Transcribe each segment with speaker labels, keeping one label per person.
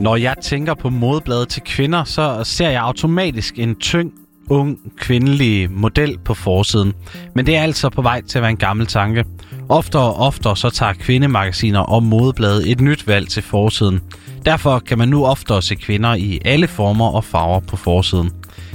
Speaker 1: Når jeg tænker på modebladet til kvinder, så ser jeg automatisk en tyng, ung, kvindelig model på forsiden. Men det er altså på vej til at være en gammel tanke. Oftere og oftere så tager kvindemagasiner og modebladet et nyt valg til forsiden. Derfor kan man nu oftere se kvinder i alle former og farver på forsiden.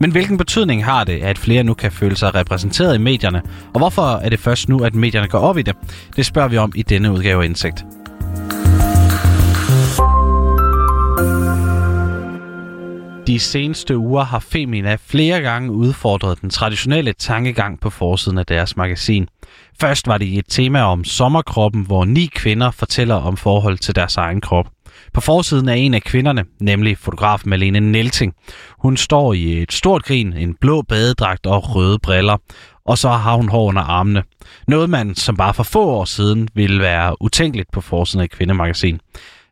Speaker 1: Men hvilken betydning har det, at flere nu kan føle sig repræsenteret i medierne? Og hvorfor er det først nu, at medierne går op i det? Det spørger vi om i denne udgave af Indsigt. De seneste uger har Femina flere gange udfordret den traditionelle tankegang på forsiden af deres magasin. Først var det et tema om sommerkroppen, hvor ni kvinder fortæller om forhold til deres egen krop. På forsiden er en af kvinderne, nemlig fotograf Malene Nelting. Hun står i et stort grin, en blå badedragt og røde briller, og så har hun hår under armene. Noget man som bare for få år siden ville være utænkeligt på forsiden af et kvindemagasin.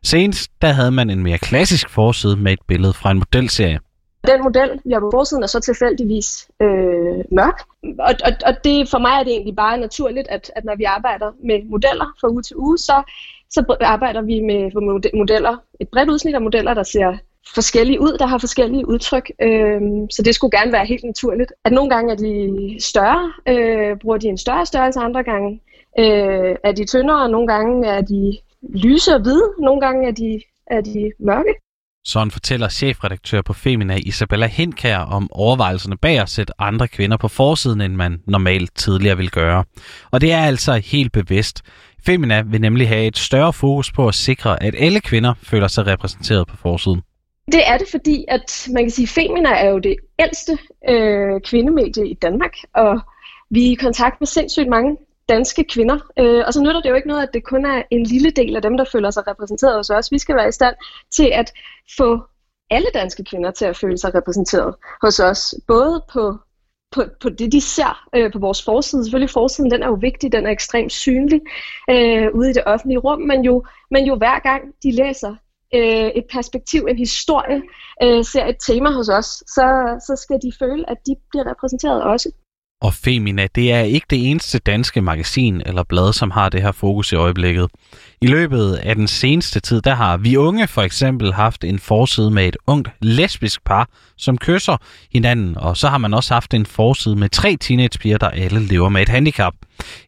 Speaker 1: Senest der havde man en mere klassisk forside med et billede fra en modelserie.
Speaker 2: Den model, vi har på forsiden, er så tilfældigvis øh, mørk. Og, og, og det, for mig er det egentlig bare naturligt, at, at når vi arbejder med modeller fra uge til uge, så, så arbejder vi med modeller, et bredt udsnit af modeller, der ser forskellige ud, der har forskellige udtryk. Øh, så det skulle gerne være helt naturligt. At nogle gange er de større, øh, bruger de en større størrelse, andre gange øh, er de tyndere, og nogle gange er de lyse og hvide, nogle gange er de, er de mørke.
Speaker 1: Sådan fortæller chefredaktør på Femina Isabella Hindkær om overvejelserne bag at sætte andre kvinder på forsiden, end man normalt tidligere vil gøre. Og det er altså helt bevidst. Femina vil nemlig have et større fokus på at sikre, at alle kvinder føler sig repræsenteret på forsiden.
Speaker 2: Det er det, fordi at man kan sige, at Femina er jo det ældste øh, kvindemedie i Danmark, og vi er i kontakt med sindssygt mange danske kvinder. Øh, og så nytter det jo ikke noget, at det kun er en lille del af dem, der føler sig repræsenteret hos os. Vi skal være i stand til at få alle danske kvinder til at føle sig repræsenteret hos os. Både på, på, på det, de ser øh, på vores forside. Selvfølgelig forsiden, den er jo vigtig, den er ekstremt synlig øh, ude i det offentlige rum, men jo, men jo hver gang de læser øh, et perspektiv, en historie, øh, ser et tema hos os, så, så skal de føle, at de bliver repræsenteret også.
Speaker 1: Og Femina, det er ikke det eneste danske magasin eller blad, som har det her fokus i øjeblikket. I løbet af den seneste tid, der har vi unge for eksempel haft en forside med et ungt lesbisk par, som kysser hinanden, og så har man også haft en forside med tre teenagepiger, der alle lever med et handicap.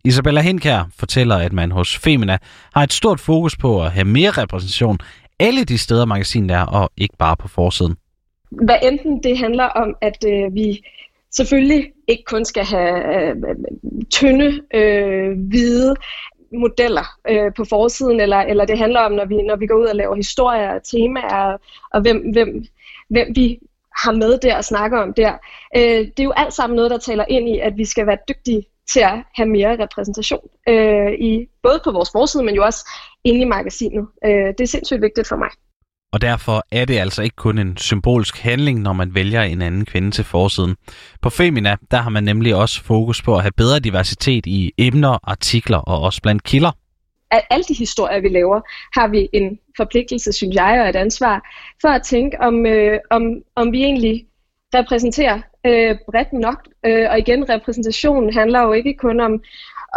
Speaker 1: Isabella Henkær fortæller, at man hos Femina har et stort fokus på at have mere repræsentation alle de steder, magasinet er, og ikke bare på forsiden.
Speaker 2: Hvad enten det handler om, at øh, vi selvfølgelig ikke kun skal have øh, tynde, øh, hvide modeller øh, på forsiden, eller, eller det handler om, når vi, når vi går ud og laver historier og temaer, og hvem, hvem, hvem vi har med der og snakker om der. Øh, det er jo alt sammen noget, der taler ind i, at vi skal være dygtige til at have mere repræsentation, øh, i, både på vores forside, men jo også inde i magasinet. Øh, det er sindssygt vigtigt for mig.
Speaker 1: Og derfor er det altså ikke kun en symbolsk handling, når man vælger en anden kvinde til forsiden. På Femina, der har man nemlig også fokus på at have bedre diversitet i emner, artikler og også blandt kilder.
Speaker 2: Af alle de historier, vi laver, har vi en forpligtelse, synes jeg, og et ansvar for at tænke, om, øh, om, om vi egentlig repræsenterer øh, bredt nok. Øh, og igen, repræsentationen handler jo ikke kun om,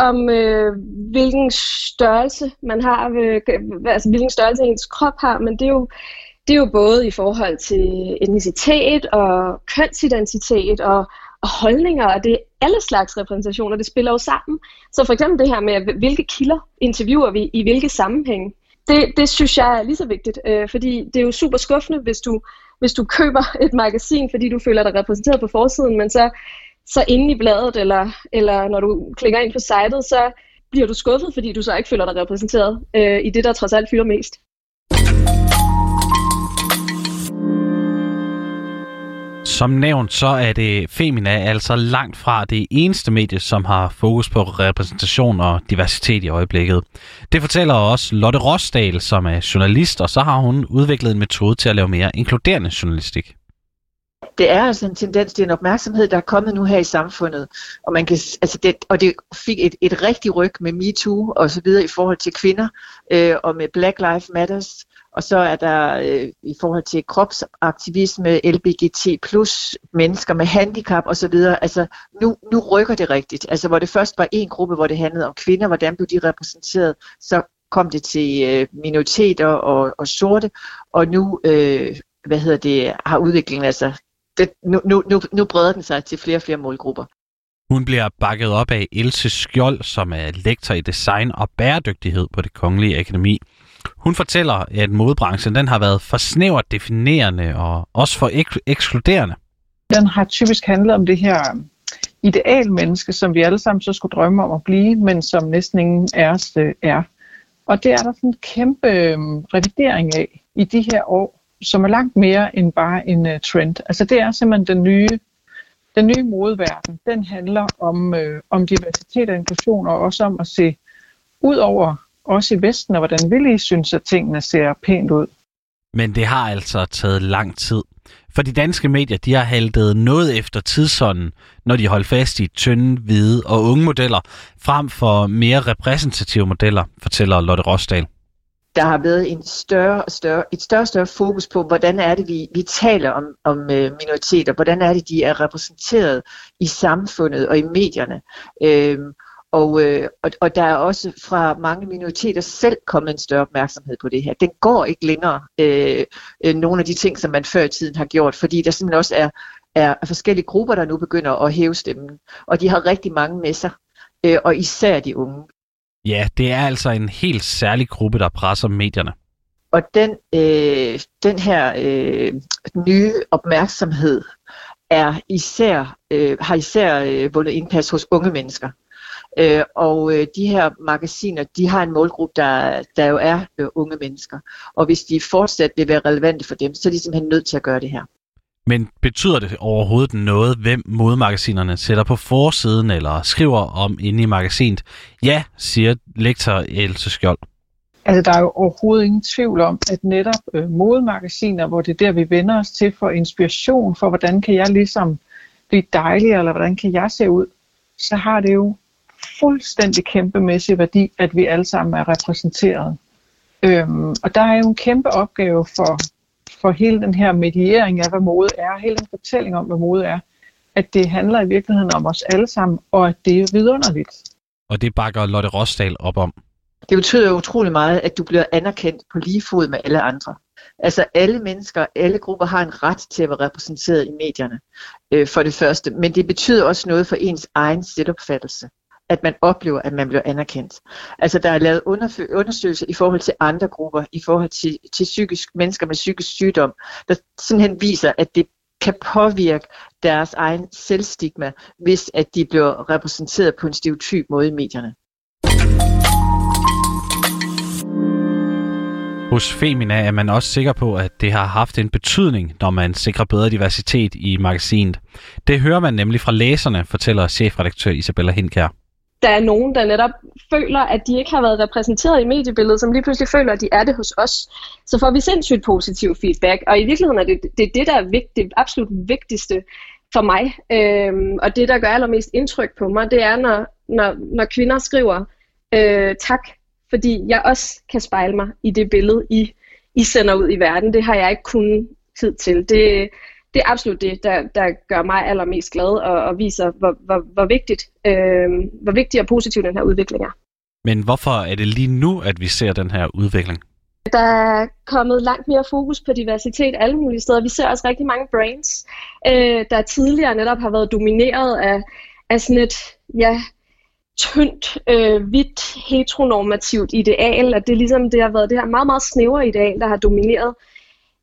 Speaker 2: om øh, hvilken størrelse man har, øh, altså hvilken størrelse ens krop har, men det er jo det er jo både i forhold til etnicitet og kønsidentitet og, og holdninger, og det er alle slags repræsentationer, det spiller jo sammen. Så for eksempel det her med, hvilke kilder interviewer vi i hvilke sammenhænge, det, det synes jeg er lige så vigtigt, øh, fordi det er jo super skuffende, hvis du, hvis du køber et magasin, fordi du føler dig repræsenteret på forsiden, men så så inde i bladet, eller, eller når du klikker ind på sitet, så bliver du skuffet, fordi du så ikke føler dig repræsenteret øh, i det, der trods alt fylder mest.
Speaker 1: Som nævnt, så er det Femina altså langt fra det eneste medie, som har fokus på repræsentation og diversitet i øjeblikket. Det fortæller også Lotte Rosdal, som er journalist, og så har hun udviklet en metode til at lave mere inkluderende journalistik
Speaker 3: det er altså en tendens, det er en opmærksomhed, der er kommet nu her i samfundet. Og, man kan, altså det, og det fik et, et rigtig ryg med MeToo og så videre i forhold til kvinder, øh, og med Black Lives Matters. Og så er der øh, i forhold til kropsaktivisme, LBGT plus mennesker med handicap og så videre. Altså nu, nu rykker det rigtigt. Altså hvor det først var en gruppe, hvor det handlede om kvinder, hvordan blev de repræsenteret, så kom det til øh, minoriteter og, og sorte, og nu øh, hvad hedder det, har udviklingen altså, det, nu, nu, nu, nu breder den sig til flere og flere målgrupper.
Speaker 1: Hun bliver bakket op af Else Skjold, som er lektor i design og bæredygtighed på det Kongelige Akademi. Hun fortæller, at modebranchen den har været for snævert definerende og også for ek- ekskluderende.
Speaker 4: Den har typisk handlet om det her idealmenneske, som vi alle sammen så skulle drømme om at blive, men som næsten ingen af os øh, er. Og det er der sådan en kæmpe øh, revidering af i de her år, som er langt mere end bare en uh, trend. Altså det er simpelthen den nye, den nye modeverden. Den handler om, øh, om diversitet og inklusion, og også om at se ud over også i Vesten, og hvordan vi lige synes, at tingene ser pænt ud.
Speaker 1: Men det har altså taget lang tid. For de danske medier, de har haltet noget efter tidsånden, når de holdt fast i tynde, hvide og unge modeller, frem for mere repræsentative modeller, fortæller Lotte Rosdal.
Speaker 3: Der har været en større, større, et større større fokus på, hvordan er det, vi, vi taler om, om øh, minoriteter, hvordan er det, de er repræsenteret i samfundet og i medierne. Øhm, og, øh, og, og der er også fra mange minoriteter selv kommet en større opmærksomhed på det her. Den går ikke længere øh, øh, nogle af de ting, som man før i tiden har gjort, fordi der simpelthen også er, er forskellige grupper, der nu begynder at hæve stemmen. Og de har rigtig mange med sig, øh, og især de unge.
Speaker 1: Ja, det er altså en helt særlig gruppe, der presser medierne.
Speaker 3: Og den, øh, den her øh, nye opmærksomhed er især, øh, har især øh, vundet indpas hos unge mennesker. Øh, og øh, de her magasiner, de har en målgruppe, der, der jo er øh, unge mennesker. Og hvis de fortsat vil være relevante for dem, så er de simpelthen nødt til at gøre det her.
Speaker 1: Men betyder det overhovedet noget, hvem modemagasinerne sætter på forsiden eller skriver om inde i magasinet? Ja, siger lektor Else Skjold.
Speaker 4: Altså, der er jo overhovedet ingen tvivl om, at netop øh, modemagasiner, hvor det er der, vi vender os til for inspiration, for hvordan kan jeg ligesom blive dejlig, eller hvordan kan jeg se ud, så har det jo fuldstændig kæmpemæssig værdi, at vi alle sammen er repræsenteret. Øhm, og der er jo en kæmpe opgave for, for hele den her mediering af, hvad mode er, hele den fortælling om, hvad mode er, at det handler i virkeligheden om os alle sammen, og at det er vidunderligt.
Speaker 1: Og det bakker Lotte Rosdal op om.
Speaker 3: Det betyder jo utrolig meget, at du bliver anerkendt på lige fod med alle andre. Altså alle mennesker, alle grupper har en ret til at være repræsenteret i medierne, øh, for det første. Men det betyder også noget for ens egen selvopfattelse at man oplever, at man bliver anerkendt. Altså der er lavet undersøgelser i forhold til andre grupper, i forhold til, til psykisk, mennesker med psykisk sygdom, der simpelthen viser, at det kan påvirke deres egen selvstigma, hvis at de bliver repræsenteret på en stereotyp måde i medierne.
Speaker 1: Hos Femina er man også sikker på, at det har haft en betydning, når man sikrer bedre diversitet i magasinet. Det hører man nemlig fra læserne, fortæller chefredaktør Isabella Hindkær
Speaker 2: der er nogen, der netop føler, at de ikke har været repræsenteret i mediebilledet, som lige pludselig føler, at de er det hos os. Så får vi sindssygt positiv feedback, og i virkeligheden er det det, er det der er vigtigt, det absolut vigtigste for mig. Øhm, og det, der gør allermest indtryk på mig, det er, når, når, når kvinder skriver øh, tak, fordi jeg også kan spejle mig i det billede, I, I sender ud i verden. Det har jeg ikke kun tid til. Det, det er absolut det, der, der gør mig allermest glad og, og viser, hvor, hvor, hvor, vigtigt, øh, hvor vigtig og positiv den her udvikling er.
Speaker 1: Men hvorfor er det lige nu, at vi ser den her udvikling?
Speaker 2: Der er kommet langt mere fokus på diversitet alle mulige steder. Vi ser også rigtig mange brands, øh, der tidligere netop har været domineret af, af sådan et ja, tyndt, øh, hvidt, heteronormativt ideal. At det ligesom det har været det her meget, meget snævre ideal, der har domineret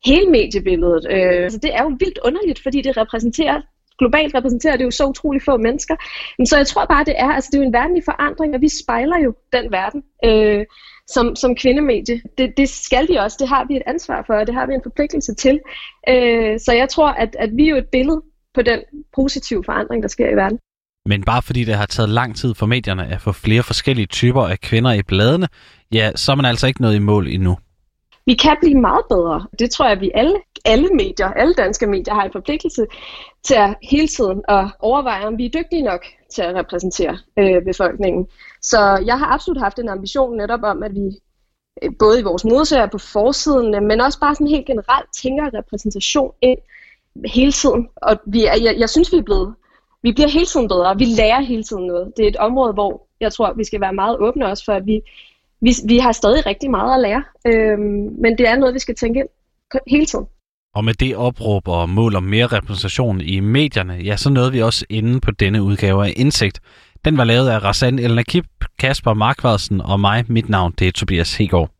Speaker 2: hele mediebilledet. Øh, altså det er jo vildt underligt, fordi det repræsenterer globalt repræsenterer det jo så utrolig få mennesker. Men så jeg tror bare, det er, altså det er jo en verden i forandring, og vi spejler jo den verden øh, som, som kvindemedie. Det, det skal vi også, det har vi et ansvar for, og det har vi en forpligtelse til. Øh, så jeg tror, at, at vi er jo et billede på den positive forandring, der sker i verden.
Speaker 1: Men bare fordi det har taget lang tid for medierne at få flere forskellige typer af kvinder i bladene, ja, så er man altså ikke nået i mål endnu
Speaker 2: vi kan blive meget bedre. Det tror jeg, vi alle, alle medier, alle danske medier har en forpligtelse til at hele tiden at overveje, om vi er dygtige nok til at repræsentere øh, befolkningen. Så jeg har absolut haft en ambition netop om, at vi øh, både i vores modsager på forsiden, øh, men også bare sådan helt generelt tænker repræsentation ind hele tiden. Og vi er, jeg, jeg synes, vi er blevet vi bliver hele tiden bedre, vi lærer hele tiden noget. Det er et område, hvor jeg tror, vi skal være meget åbne også for, at vi vi, vi har stadig rigtig meget at lære, øh, men det er noget, vi skal tænke ind hele tiden.
Speaker 1: Og med det opråb og mål om mere repræsentation i medierne, ja, så nåede vi også inde på denne udgave af Indsigt. Den var lavet af Rasan El Nakib, Kasper Markvadsen og mig. Mit navn det er Tobias Hegård.